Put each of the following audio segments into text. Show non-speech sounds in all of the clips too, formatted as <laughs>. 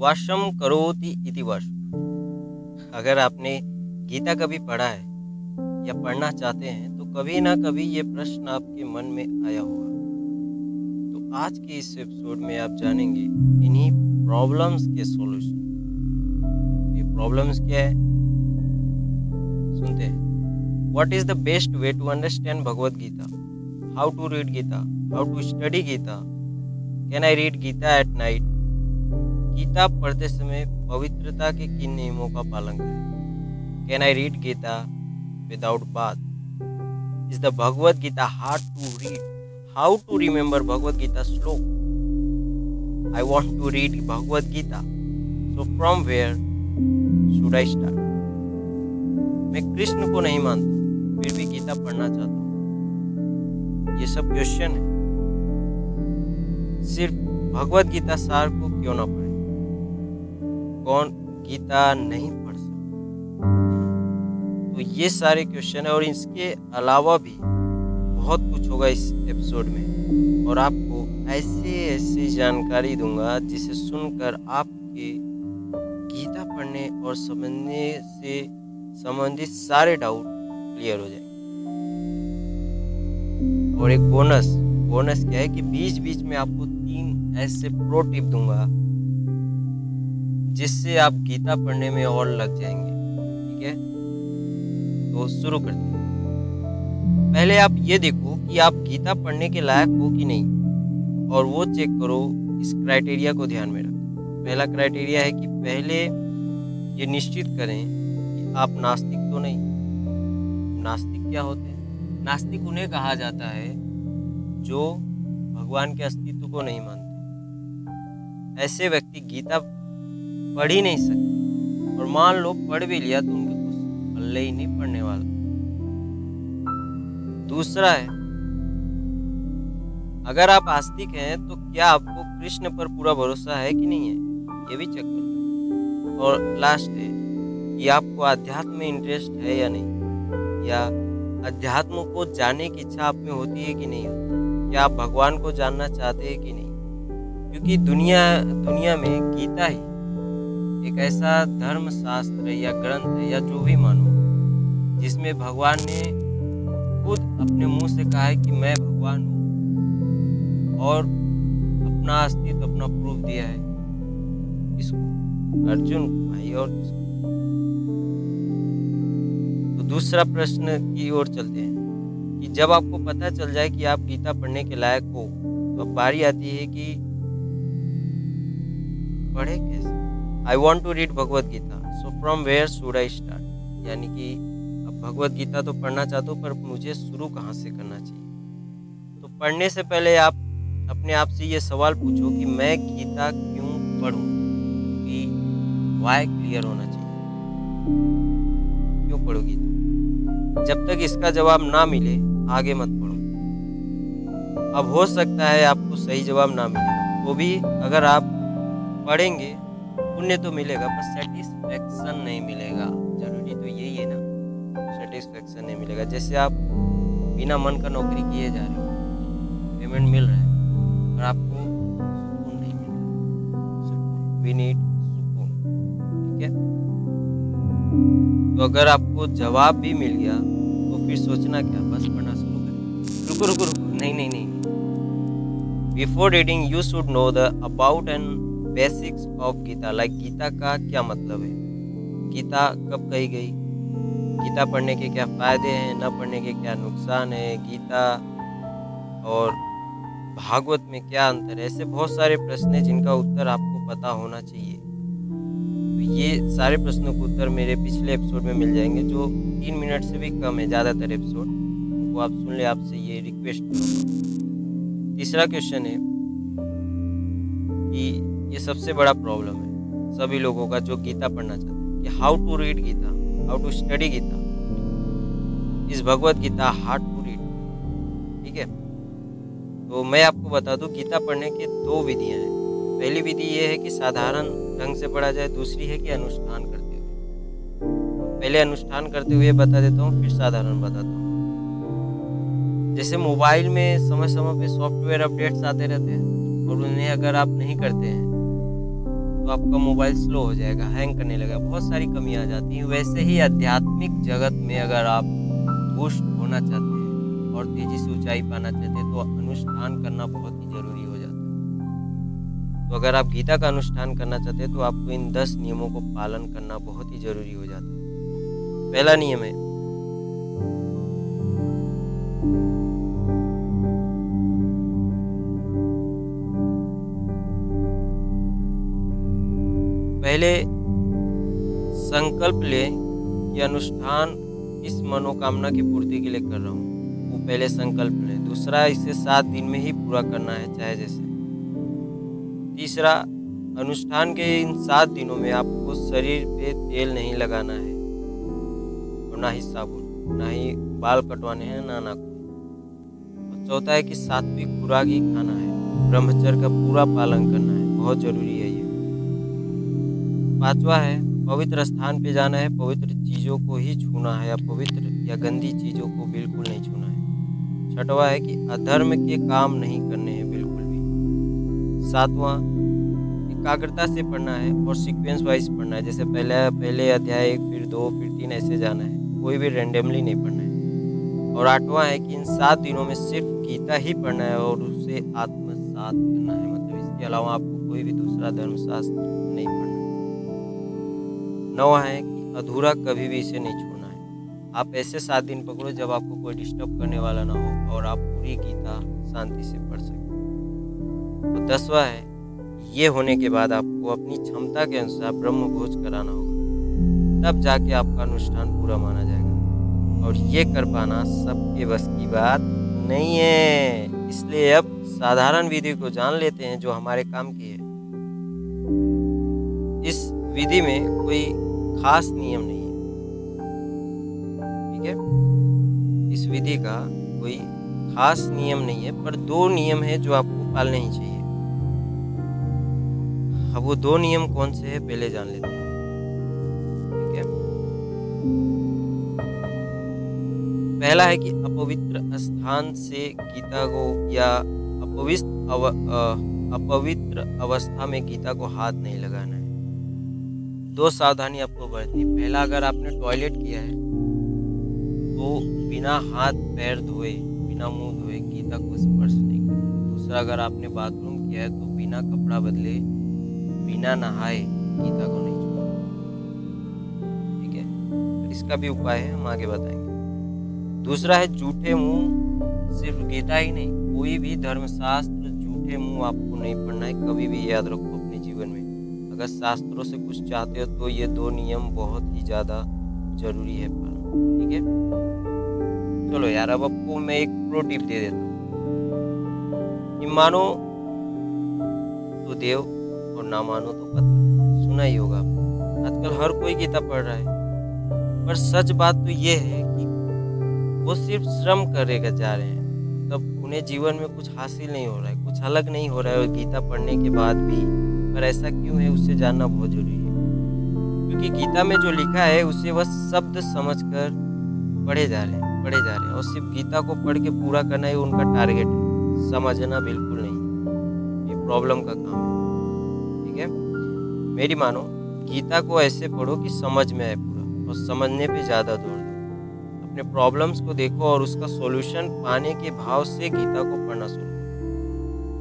वाशम करोति इति वाशु अगर आपने गीता कभी पढ़ा है या पढ़ना चाहते हैं तो कभी ना कभी ये प्रश्न आपके मन में आया होगा। तो आज के इस एपिसोड में आप जानेंगे इन्हीं प्रॉब्लम्स के सॉल्यूशन ये प्रॉब्लम्स क्या है? सुनते हैं। What is the best way to understand Bhagavad Gita how to read Gita how to study Gita can I read Gita at night Gita पढ़ते समय पवित्रता के किन नियमों का पालन करें? Can I read Gita without bath is the Bhagavad Gita hard to read how to remember Bhagavad Gita shloka I want to read Bhagavad Gita so from where should I start मैं कृष्ण को नहीं मानता, फिर भी गीता पढ़ना चाहता हूँ। ये सब क्वेश्चन है। सिर्फ़ भगवत गीता सार को क्यों ना पढ़े? कौन गीता नहीं पढ़ सकता। तो ये सारे क्वेश्चन है और इसके अलावा भी बहुत कुछ होगा इस एपिसोड में। और आपको ऐसे ऐसी जानकारी दूँगा जिसे सुनकर आपके गीता पढ़ने और समझने से संबंधित सारे डाउट क्लियर हो जाएँगे। और एक बोनस बोनस क्या है कि बीच बीच में आपको तीन ऐसे प्रो टिप दूँगा। जिससे आप गीता पढ़ने में और लग जाएँगे। ठीक है? तो शुरू करते हैं। पहले आप ये देखो कि आप गीता पढ़ने के लायक हो कि नहीं, और वो चेक करो इस क्राइटेरिया को ध्यान में रखो। पहला क्राइटेरिया है कि पहले ये निश्चित करें कि आप नास्तिक तो नहीं। नास्तिक क्या होते हैं? नास्तिक उन्हें कहा जाता है जो भगवान के अस्तित्व को नहीं मानते। ऐसे व्यक्ति गीता पढ़ ही नहीं सकते। और मान लो, पढ़ भी लिया तो उनके कुछ पल्ले ही नहीं पढ़ने वाला। दूसरा है, अगर आप आस्तिक हैं तो क्या आपको कृष्ण पर पूरा भरोसा है कि नहीं है? ये भी चेक करो। और लास्ट है, कि आपको अध्यात्म में इंटरेस्ट है या नहीं? या अध्यात्म को जानने की इच्छा आप में होती है कि नहीं होती? क्या आप भगवान को जानना चाहते हैं कि नहीं? क्योंकि दुनिया दुनिया में गीता ही एक ऐसा धर्म शास्त्र या ग्रंथ या जो भी मानो, जिसमें भगवान ने खुद अपने मुँह से कहा है कि मैं भगवान हूँ और अपना अस्तित्व, अपना प्रूफ दिया है किसको अर्जुन भाई और तो दूसरा प्रश्न की ओर चलते हैं कि जब आपको पता चल जाए कि आप गीता पढ़ने के लायक हो तो बारी आती है कि पढ़े कैसे? I want to read Bhagavad Gita so from where should I start यानी कि अब भगवत गीता तो पढ़ना चाहता हूँ, पर मुझे शुरू कहाँ से करना चाहिए? तो पढ़ने से पहले आप अपने आप से ये सवाल पूछो कि मैं गीता क्यों पढ़ूँ? कि वाई क्लियर होना चाहिए? क्यों पढ़ो गीता? जब तक इसका जवाब ना मिले, आगे मत पढ़ो। अब हो सकता है आपको सही जवाब ना मिले। वो भी अगर आप पढ़ेंगे पुण्य तो मिलेगा, पर सेटिस्फेक्शन नहीं मिलेगा। ज़रूरी तो यही है ना सेटिस्फेक्शन नहीं मिलेगा। जैसे आप बिना मन का नौकरी किए जा रहे हो पेमेंट मिल रहा है और आपको सुकून नहीं मिल रहा। वी नीड सुकून, ठीक है? तो अगर आपको जवाब भी मिल गया तो फिर सोचना क्या, बस पढ़ना शुरू करें। रुको रुको रुको, नहीं नहीं नहीं। Before reading you should know the about and basics of Gita. Like Gita का क्या मतलब है? गीता कब कही गई? गीता पढ़ने के क्या फ़ायदे हैं? न पढ़ने के क्या नुकसान है? गीता और भागवत में क्या अंतर है? ऐसे बहुत सारे प्रश्न हैं जिनका उत्तर आपको पता होना चाहिए। तो ये सारे प्रश्नों के उत्तर मेरे पिछले एपिसोड में मिल जाएँगे, जो तीन मिनट से भी कम है, ज़्यादातर एपिसोड उनको आप सुन ले, आपसे ये रिक्वेस्ट तीसरा क्वेश्चन है कि ये सबसे बड़ा प्रॉब्लम है सभी लोगों का जो गीता पढ़ना चाहते हैं कि how to read Gita how to study Gita. Is Bhagavad Gita hard to read ठीक है? तो मैं आपको बता दूँ, गीता पढ़ने के दो विधियाँ हैं। पहली विधि ये है कि साधारण ढंग से पढ़ा जाए, दूसरी है कि अनुष्ठान करते हुए। पहले अनुष्ठान करते हुए बता देता हूँ, फिर साधारण बताता हूँ। जैसे मोबाइल में समय समय पे सॉफ्टवेयर अपडेट्स आते रहते हैं और उन्हें अगर आप नहीं करते हैं तो आपका मोबाइल स्लो हो जाएगा, हैंग करने लगेगा। बहुत सारी कमी आ जाती हैं। वैसे ही आध्यात्मिक जगत में अगर आप पुष्ट होना चाहते हैं और तेज़ी से ऊंचाई पाना चाहते हैं तो अनुष्ठान करना बहुत ही ज़रूरी हो जाता है। तो अगर आप गीता का अनुष्ठान करना चाहते हैं तो आपको इन दस नियमों को पालन करना बहुत ही ज़रूरी हो जाता है। पहला नियम है पहले संकल्प ले कि अनुष्ठान इस मनोकामना की पूर्ति के लिए कर रहा हूँ। वो पहले संकल्प ले। दूसरा, इसे सात दिन में ही पूरा करना है, चाहे जैसे। तीसरा, अनुष्ठान के इन सात दिनों में आपको शरीर पे तेल नहीं लगाना है। और ना ही साबुन, ना ही बाल कटवाने हैं, ना नाखून। और चौथा है कि सात्विक खुराक ही खाना है। ब्रह्मचर्य का पूरा पालन करना है। बहुत ज़रूरी है ये। पांचवा है, पवित्र स्थान पे जाना है, पवित्र चीज़ों को ही छूना है या पवित्र या गंदी चीज़ों को बिल्कुल नहीं छूना है। छठवा है कि अधर्म के काम नहीं करने हैं, बिल्कुल भी। सातवां, एकाग्रता से पढ़ना है और सीक्वेंस वाइज पढ़ना है। जैसे पहले पहले अध्याय एक, फिर दो, फिर तीन, ऐसे जाना है। कोई भी रेंडमली नहीं पढ़ना है। और आठवां है कि इन सात दिनों में सिर्फ़ गीता ही पढ़ना है और उसे आत्मसात करना है। मतलब इसके अलावा आपको कोई भी दूसरा धर्मशास्त्र नहीं पढ़ना। नवा है कि अधूरा कभी भी इसे नहीं छोड़ना है। आप ऐसे सात दिन पकड़ो जब आपको कोई डिस्टर्ब करने वाला ना हो और आप पूरी गीता शांति से पढ़ सकें। तो दसवा है, ये होने के बाद आपको अपनी क्षमता के अनुसार ब्रह्म भोज कराना होगा। तब जाके आपका अनुष्ठान पूरा माना जाएगा। और ये कर पाना सबके बस की बात नहीं है। इसलिए अब साधारण विधि को जान लेते हैं जो हमारे काम की है। इस विधि में कोई खास नियम नहीं है। ठीक है? इस विधि का कोई खास नियम नहीं है पर दो नियम है जो आपको पालने ही चाहिए। अब वो दो नियम कौन से हैं पहले जान लेते हैं। ठीक है? पहला है कि अपवित्र स्थान से गीता को या अपवित्र अव, अपवित्र अवस्था में गीता को हाथ नहीं लगाना है। दो सावधानी आपको बरतनी पहला, अगर आपने टॉयलेट किया है तो बिना हाथ, पैर धोए, बिना मुँह धोए गीता को स्पर्श नहीं करना दूसरा, अगर आपने बाथरूम किया है तो बिना कपड़ा बदले, बिना नहाए गीता को नहीं छूना ठीक है? इसका भी उपाय है, हम आगे बताएँगे। दूसरा है, झूठे मुँह सिर्फ़ गीता ही नहीं, कोई भी धर्मशास्त्र, झूठे मुँह आपको नहीं पढ़ना है, कभी भी याद रखो। अगर शास्त्रों से कुछ चाहते हो तो ये दो नियम बहुत ही ज़्यादा ज़रूरी है ठीक है? चलो यार, अब आपको मैं एक प्रो टिप दे देता हूँ। मानो तो देव और ना मानो तो पता सुना ही होगा आजकल हर कोई गीता पढ़ रहा है। पर सच बात तो ये है कि वो सिर्फ़ श्रम करेगा जा रहे हैं। तब उन्हें जीवन में कुछ हासिल नहीं हो रहा है, कुछ अलग नहीं हो रहा है। गीता पढ़ने के बाद भी पर ऐसा क्यों है उससे जानना बहुत ज़रूरी है। क्योंकि गीता में जो लिखा है, उसे वह शब्द समझकर पढ़े जा रहे हैं, पढ़े जा रहे हैं। और सिर्फ़ गीता को पढ़ के पूरा करना ही उनका टारगेट है। समझना बिल्कुल नहीं ये प्रॉब्लम का काम है। ठीक है? मेरी मानो, गीता को ऐसे पढ़ो कि समझ में आए पूरा, और समझने पे ज़्यादा ज़ोर दो। अपने प्रॉब्लम्स को देखो और उसका सॉल्यूशन पाने के भाव से गीता को पढ़ना शुरू करो।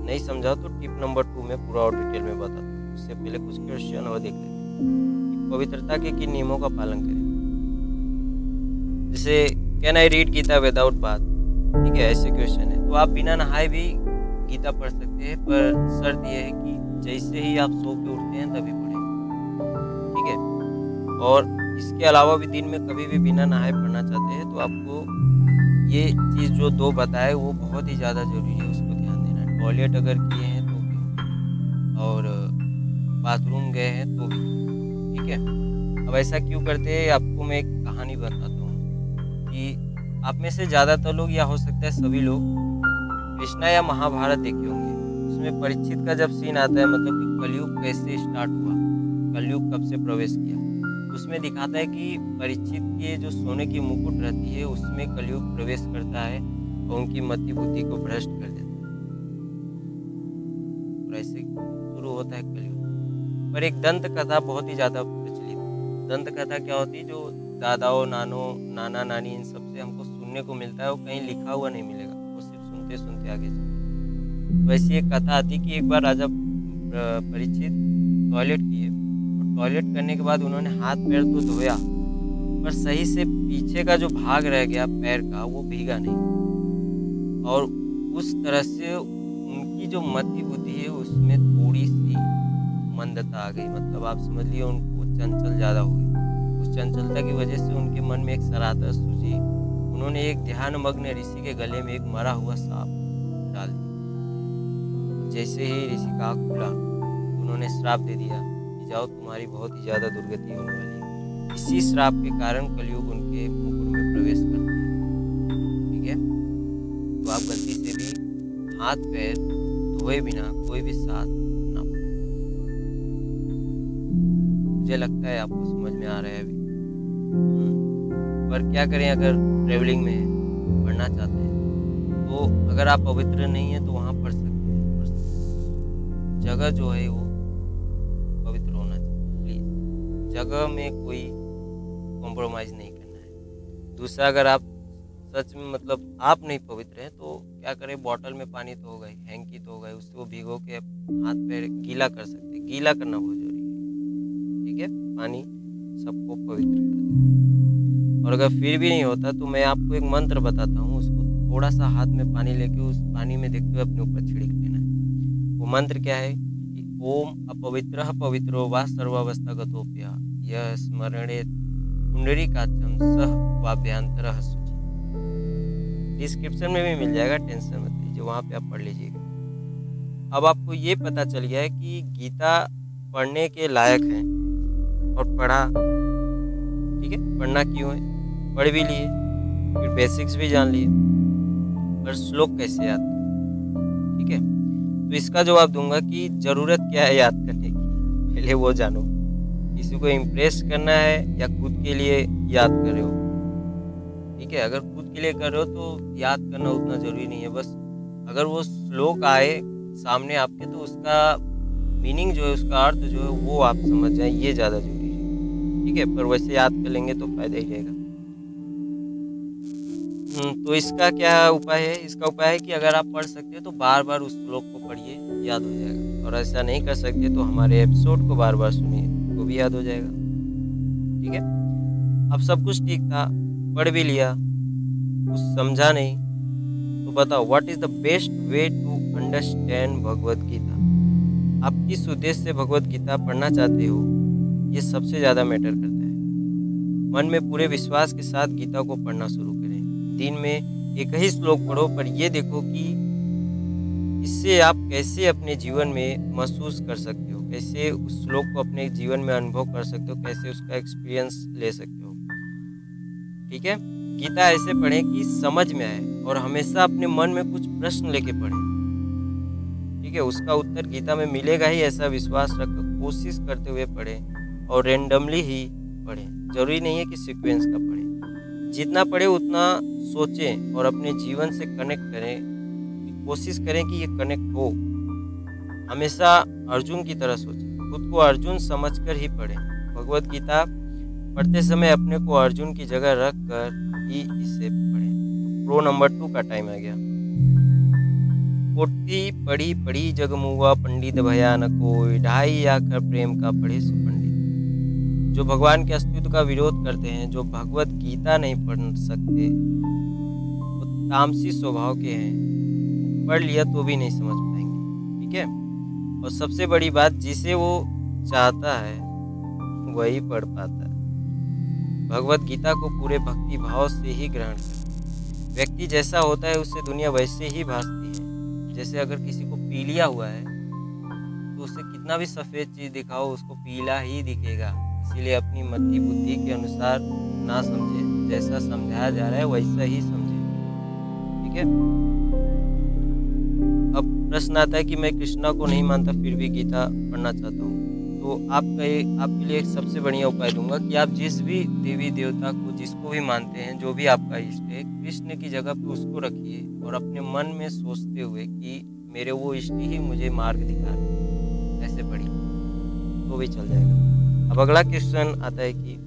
नहीं समझा तो टिप नंबर टू में पूरा और डिटेल में बताता हूँ उससे पहले कुछ क्वेश्चन और देख लेते हैं पवित्रता के किन नियमों का पालन करें। जैसे can I read Gita without bath ठीक है, ऐसे क्वेश्चन है। तो आप बिना नहाए भी गीता पढ़ सकते हैं, पर शर्त यह है कि जैसे ही आप सो के उठते हैं, तभी पढ़ें। ठीक है? और इसके अलावा भी दिन में कभी भी बिना नहाए पढ़ना चाहते हैं तो आपको ये चीज़ जो दो बताए, वो बहुत ही ज़्यादा ज़रूरी है है टॉयलेट अगर किए हैं तो भी। और, बाथरूम गए हैं तो भी। ठीक है? अब ऐसा क्यों करते हैं? आपको मैं एक कहानी बताता हूँ कि आप में से ज़्यादातर लोग या हो सकता है सभी लोग कृष्णा या महाभारत देखे होंगे। उसमें परीक्षित का जब सीन आता है मतलब कि कलयुग कैसे स्टार्ट हुआ? कलयुग कब से प्रवेश किया? उसमें दिखाता है कि परीक्षित के जो सोने की मुकुट रहती है, उसमें कलयुग प्रवेश करता है और उनकी मति बुद्धि को भ्रष्ट कर देता है। और ऐसे शुरू होता है कलयुग। पर एक दंत कथा बहुत ही ज़्यादा प्रचलित दंत कथा क्या होती है? जो दादाओं, नानो, नाना, नानी, इन सबसे हमको सुनने को मिलता है, वो कहीं लिखा हुआ नहीं मिलेगा। वो सिर्फ़ सुनते सुनते आगे चलते। वैसी एक कथा आती कि एक बार राजा परीक्षित टॉयलेट किए। और टॉयलेट करने के बाद उन्होंने हाथ, पैर तो धोया, पर सही से पीछे का जो भाग रह गया, पैर का, वो भीगा नहीं। और उस तरह से उनकी जो मति बुद्धि है, उसमें थोड़ी सी मंदता आ गई। मतलब आप समझ लिए उनको चंचल ज़्यादा हो गई। उस चंचलता की वजह से उनके मन में एक सराहता सूझी उन्होंने एक ध्यान मग्न ऋषि के गले में एक मरा हुआ सांप डाल दिया। जैसे ही ऋषि का खुला, उन्होंने श्राप दे दिया कि जाओ, तुम्हारी बहुत ही ज़्यादा दुर्गति होने वाली है। इसी श्राप के कारण कलयुग उनके मुकुट में प्रवेश करता हाथ पैर धोए बिना कोई भी साथ ना मुझे लगता है आपको समझ में आ रहा है अभी। हम्म, पर क्या करें अगर ट्रेवलिंग में पढ़ना चाहते हैं? तो अगर आप पवित्र नहीं है तो वहाँ पढ़ सकते हैं। जगह जो है वो पवित्र होना चाहिए। प्लीज़ जगह में कोई कॉम्प्रोमाइज़ नहीं करना है। दूसरा अगर आप सच में मतलब आप नहीं पवित्र हैं तो क्या करें? बॉटल में पानी तो ही हैंकी तो होगा उसको भिगो के हाथ पैर गीला कर सकते हैं। गीला करना बहुत ज़रूरी है। ठीक है? पानी सबको पवित्र कर और अगर फिर भी नहीं होता तो मैं आपको एक मंत्र बताता हूँ, उसको थोड़ा सा हाथ में पानी लेके उस पानी में देखते हुए अपने ऊपर छिड़क देना है। वो मंत्र क्या है? कि ओम अपवित्र पवित्रो व सर्वावस्था गतोप्या यह स्मरणे कुंडरी काचम सह वाभ्यांतर सूची डिस्क्रिप्शन में भी मिल जाएगा टेंशन मत लीजिए, वहाँ पे आप पढ़ लीजिएगा। अब आपको ये पता चल गया है कि गीता पढ़ने के लायक है और पढ़ा, ठीक है, पढ़ना क्यों है? पढ़ भी लिए, फिर बेसिक्स भी जान लिए, पर श्लोक कैसे याद ठीक है? तो इसका जवाब दूँगा कि ज़रूरत क्या है याद करने की? पहले वो जानो, किसी को इम्प्रेस करना है या खुद के लिए याद कर रहे हो? ठीक है, अगर खुद के लिए कर रहे हो तो याद करना उतना ज़रूरी नहीं है, बस अगर वो श्लोक आए सामने आपके तो उसका मीनिंग जो है, उसका अर्थ जो है, वो आप समझ जाए, ये ज़्यादा ज़रूरी है। ठीक है, पर वैसे याद कर लेंगे तो फ़ायदा ही रहेगा। तो इसका क्या उपाय है? इसका उपाय है कि अगर आप पढ़ सकते हैं तो बार बार उस श्लोक को पढ़िए, याद हो जाएगा। और ऐसा नहीं कर सकते तो हमारे एपिसोड को बार बार सुनिए, वो भी याद हो जाएगा। ठीक है? अब सब कुछ ठीक था। पढ़ भी लिया, कुछ समझा नहीं। तो बताओ what is the best way to understand Bhagavad Gita आप किस उद्देश्य से भगवत गीता पढ़ना चाहते हो? ये सबसे ज़्यादा मैटर करता है। मन में पूरे विश्वास के साथ गीता को पढ़ना शुरू करें। दिन में एक ही श्लोक पढ़ो, पर ये देखो कि इससे आप कैसे अपने जीवन में महसूस कर सकते हो? कैसे उस श्लोक को अपने जीवन में अनुभव कर सकते हो? कैसे उसका एक्सपीरियंस ले सकते हो? ठीक है? गीता ऐसे पढ़ें कि समझ में आए और हमेशा अपने मन में कुछ प्रश्न लेके पढ़ें। ठीक है? उसका उत्तर गीता में मिलेगा ही, ऐसा विश्वास रख कोशिश करते हुए पढ़ें और रेंडमली ही पढ़ें। ज़रूरी नहीं है कि सीक्वेंस का पढ़ें। जितना पढ़े, उतना सोचें और अपने जीवन से कनेक्ट करें कोशिश करें कि ये कनेक्ट हो। हमेशा अर्जुन की तरह सोचें। खुद को अर्जुन समझकर ही पढ़ें। भगवत गीता पढ़ते समय अपने को अर्जुन की जगह रख कर ही इसे पढ़ें। तो प्रो नंबर टू का टाइम आ गया। पोटी पढ़ी पढ़ी जगमुआ पंडित भयानक कोई। ढाई आकर प्रेम का पढ़े सुपंडित। जो भगवान के अस्तित्व का विरोध करते हैं, जो भगवत गीता नहीं पढ़ सकते, वो तामसी स्वभाव के हैं। पढ़ लिया तो भी नहीं समझ पाएँगे। ठीक है? और सबसे बड़ी बात, जिसे वो चाहता है, वही पढ़ पाता है। भगवत गीता को पूरे भक्ति भाव से ही ग्रहण करें। व्यक्ति जैसा होता है, उससे दुनिया वैसे ही भासती है। जैसे अगर किसी को पीलिया हुआ है तो उसे कितना भी सफ़ेद चीज़ दिखाओ, उसको पीला ही दिखेगा। इसीलिए अपनी मति बुद्धि के अनुसार ना समझे, जैसा समझाया जा रहा है, वैसा ही समझे। ठीक है? अब प्रश्न आता है कि मैं कृष्णा को नहीं मानता, फिर भी गीता पढ़ना चाहता हूँ। तो आपका एक आपके लिए एक सबसे बढ़िया उपाय दूँगा कि आप जिस भी देवी देवता को, जिसको भी मानते हैं, जो भी आपका इष्ट है, कृष्ण की जगह पे उसको रखिए और अपने मन में सोचते हुए कि मेरे वो इष्ट ही मुझे मार्ग दिखा रहे ऐसे पढ़िए तो भी चल जाएगा। अब अगला क्वेश्चन आता है कि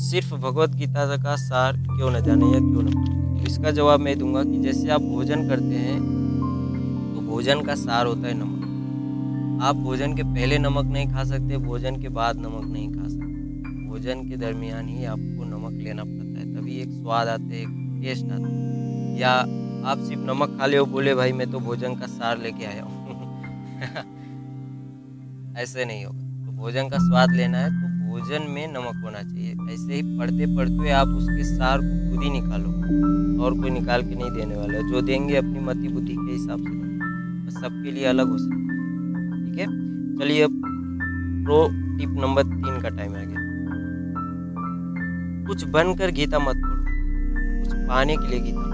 सिर्फ़ भगवत गीता का सार क्यों न जाने या क्यों न इसका जवाब मैं दूँगा कि जैसे आप भोजन करते हैं तो भोजन का सार होता है नमक आप भोजन के पहले नमक नहीं खा सकते, भोजन के बाद नमक नहीं खा सकते। भोजन के दरमियान ही आपको नमक लेना पड़ता है, तभी एक स्वाद आता है एक टेस्ट आता। है या आप सिर्फ़ नमक खा ले बोले, भाई, मैं तो भोजन का सार लेके आया हूँ। <laughs> ऐसे नहीं होगा। तो भोजन का स्वाद लेना है तो भोजन में नमक होना चाहिए। ऐसे ही पढ़ते पढ़ते आप उसके सार को खुद ही निकालो, और कोई निकाल के नहीं देने वाला जो देंगे अपनी मति बुद्धि के हिसाब से। सबके लिए अलग हो सकता है। ठीक है? चलिए अब प्रो टिप नंबर तीन का टाइम आ गया कुछ बनकर गीता मत पढ़ो कुछ पाने के लिए गीता।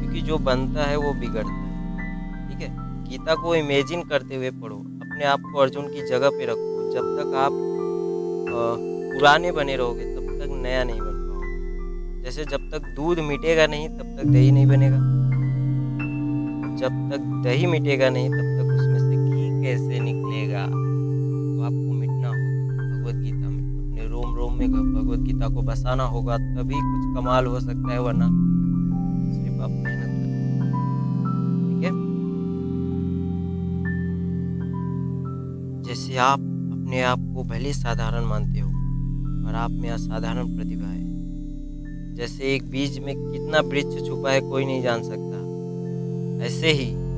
क्योंकि जो बनता है वो बिगड़ता है। ठीक है? गीता को इमेजिन करते हुए पढ़ो। अपने आप को अर्जुन की जगह पे रखो। जब तक आप पुराने बने रहोगे, तब तक नया नहीं बन पाओगे। जैसे जब तक दूध मिटेगा नहीं, तब तक दही नहीं बनेगा। जब तक दही मिटेगा नहीं, तब तक उसमें से घी कैसे रोम रोम में भगवत गीता को बसाना होगा, तभी कुछ कमाल हो सकता है, वरना सिर्फ़ आप मेहनत ठीक है? जैसे आप अपने आप को भले साधारण मानते हो और आप में असाधारण प्रतिभा है। जैसे एक बीज में कितना वृक्ष छुपा है, कोई नहीं जान सकता। ऐसे ही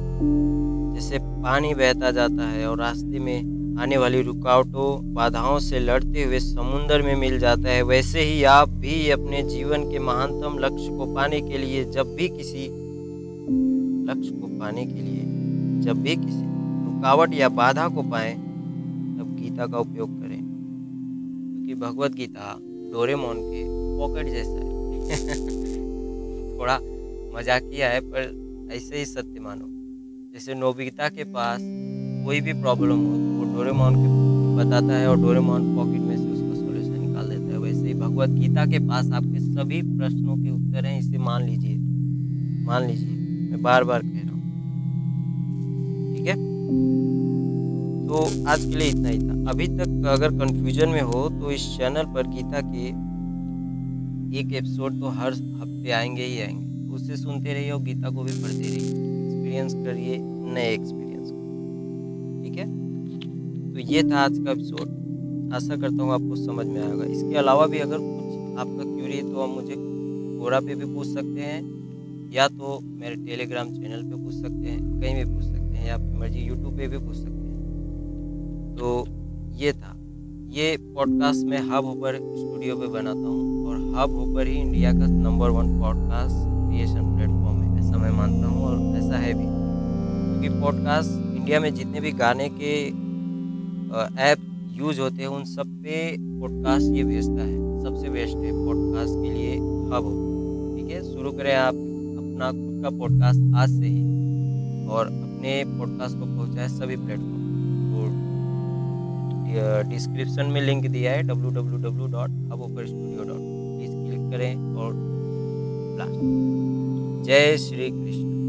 जैसे पानी बहता जाता है और रास्ते में आने वाली रुकावटों, बाधाओं से लड़ते हुए समुन्द्र में मिल जाता है। वैसे ही आप भी अपने जीवन के महानतम लक्ष्य को पाने के लिए जब भी किसी लक्ष्य को पाने के लिए जब भी किसी रुकावट या बाधा को पाएँ गीता का उपयोग करें। क्योंकि भगवत गीता डोरेमोन के पॉकेट जैसा है। <laughs> थोड़ा मजाकिया है, पर ऐसे ही सत्य मानो। जैसे नोबिता के पास कोई भी प्रॉब्लम हो डोरेमोन के बताता है और डोरेमोन पॉकेट में से उसका सॉल्यूशन निकाल देता है। वैसे ही भगवत गीता के पास आपके सभी प्रश्नों के उत्तर हैं, इसे मान लीजिए। मान लीजिए, मैं बार बार कह रहा हूँ। ठीक है? तो आज के लिए इतना ही था। अभी तक अगर कंफ्यूजन में हो तो इस चैनल पर गीता के एक एपिसोड तो हर हफ़्ते आएँगे ही आएँगे। उससे सुनते रहिए और गीता को भी पढ़ते रहिए। एक्सपीरियंस करिए नए एक्सपीरियंस ठीक है? तो ये था आज का एपिसोड आशा करता हूँ आपको समझ में आएगा। इसके अलावा भी अगर कुछ आपका क्यूरी है तो आप मुझे कोरा पे भी पूछ सकते हैं, या तो मेरे टेलीग्राम चैनल पे पूछ सकते हैं, कहीं भी पूछ सकते हैं, या आपकी मर्ज़ी यूट्यूब पे भी पूछ सकते हैं। तो ये था। ये पॉडकास्ट मैं हब ऊपर स्टूडियो पे बनाता हूँ, और हब ऊपर ही इंडिया का number one podcast creation platform है, ऐसा मैं मानता हूँ, और ऐसा है भी। क्योंकि पॉडकास्ट इंडिया में जितने भी गाने के ऐप यूज़ होते हैं, उन सब पे पॉडकास्ट ये भेजता है। सबसे बेस्ट है पॉडकास्ट के लिए हब ठीक है? शुरू करें आप अपना खुद का पॉडकास्ट आज से ही और अपने पॉडकास्ट को पहुँचाए सभी प्लेटफॉर्म डिस्क्रिप्शन में लिंक दिया है W W W dot studio dot please click करें और जय श्री कृष्ण।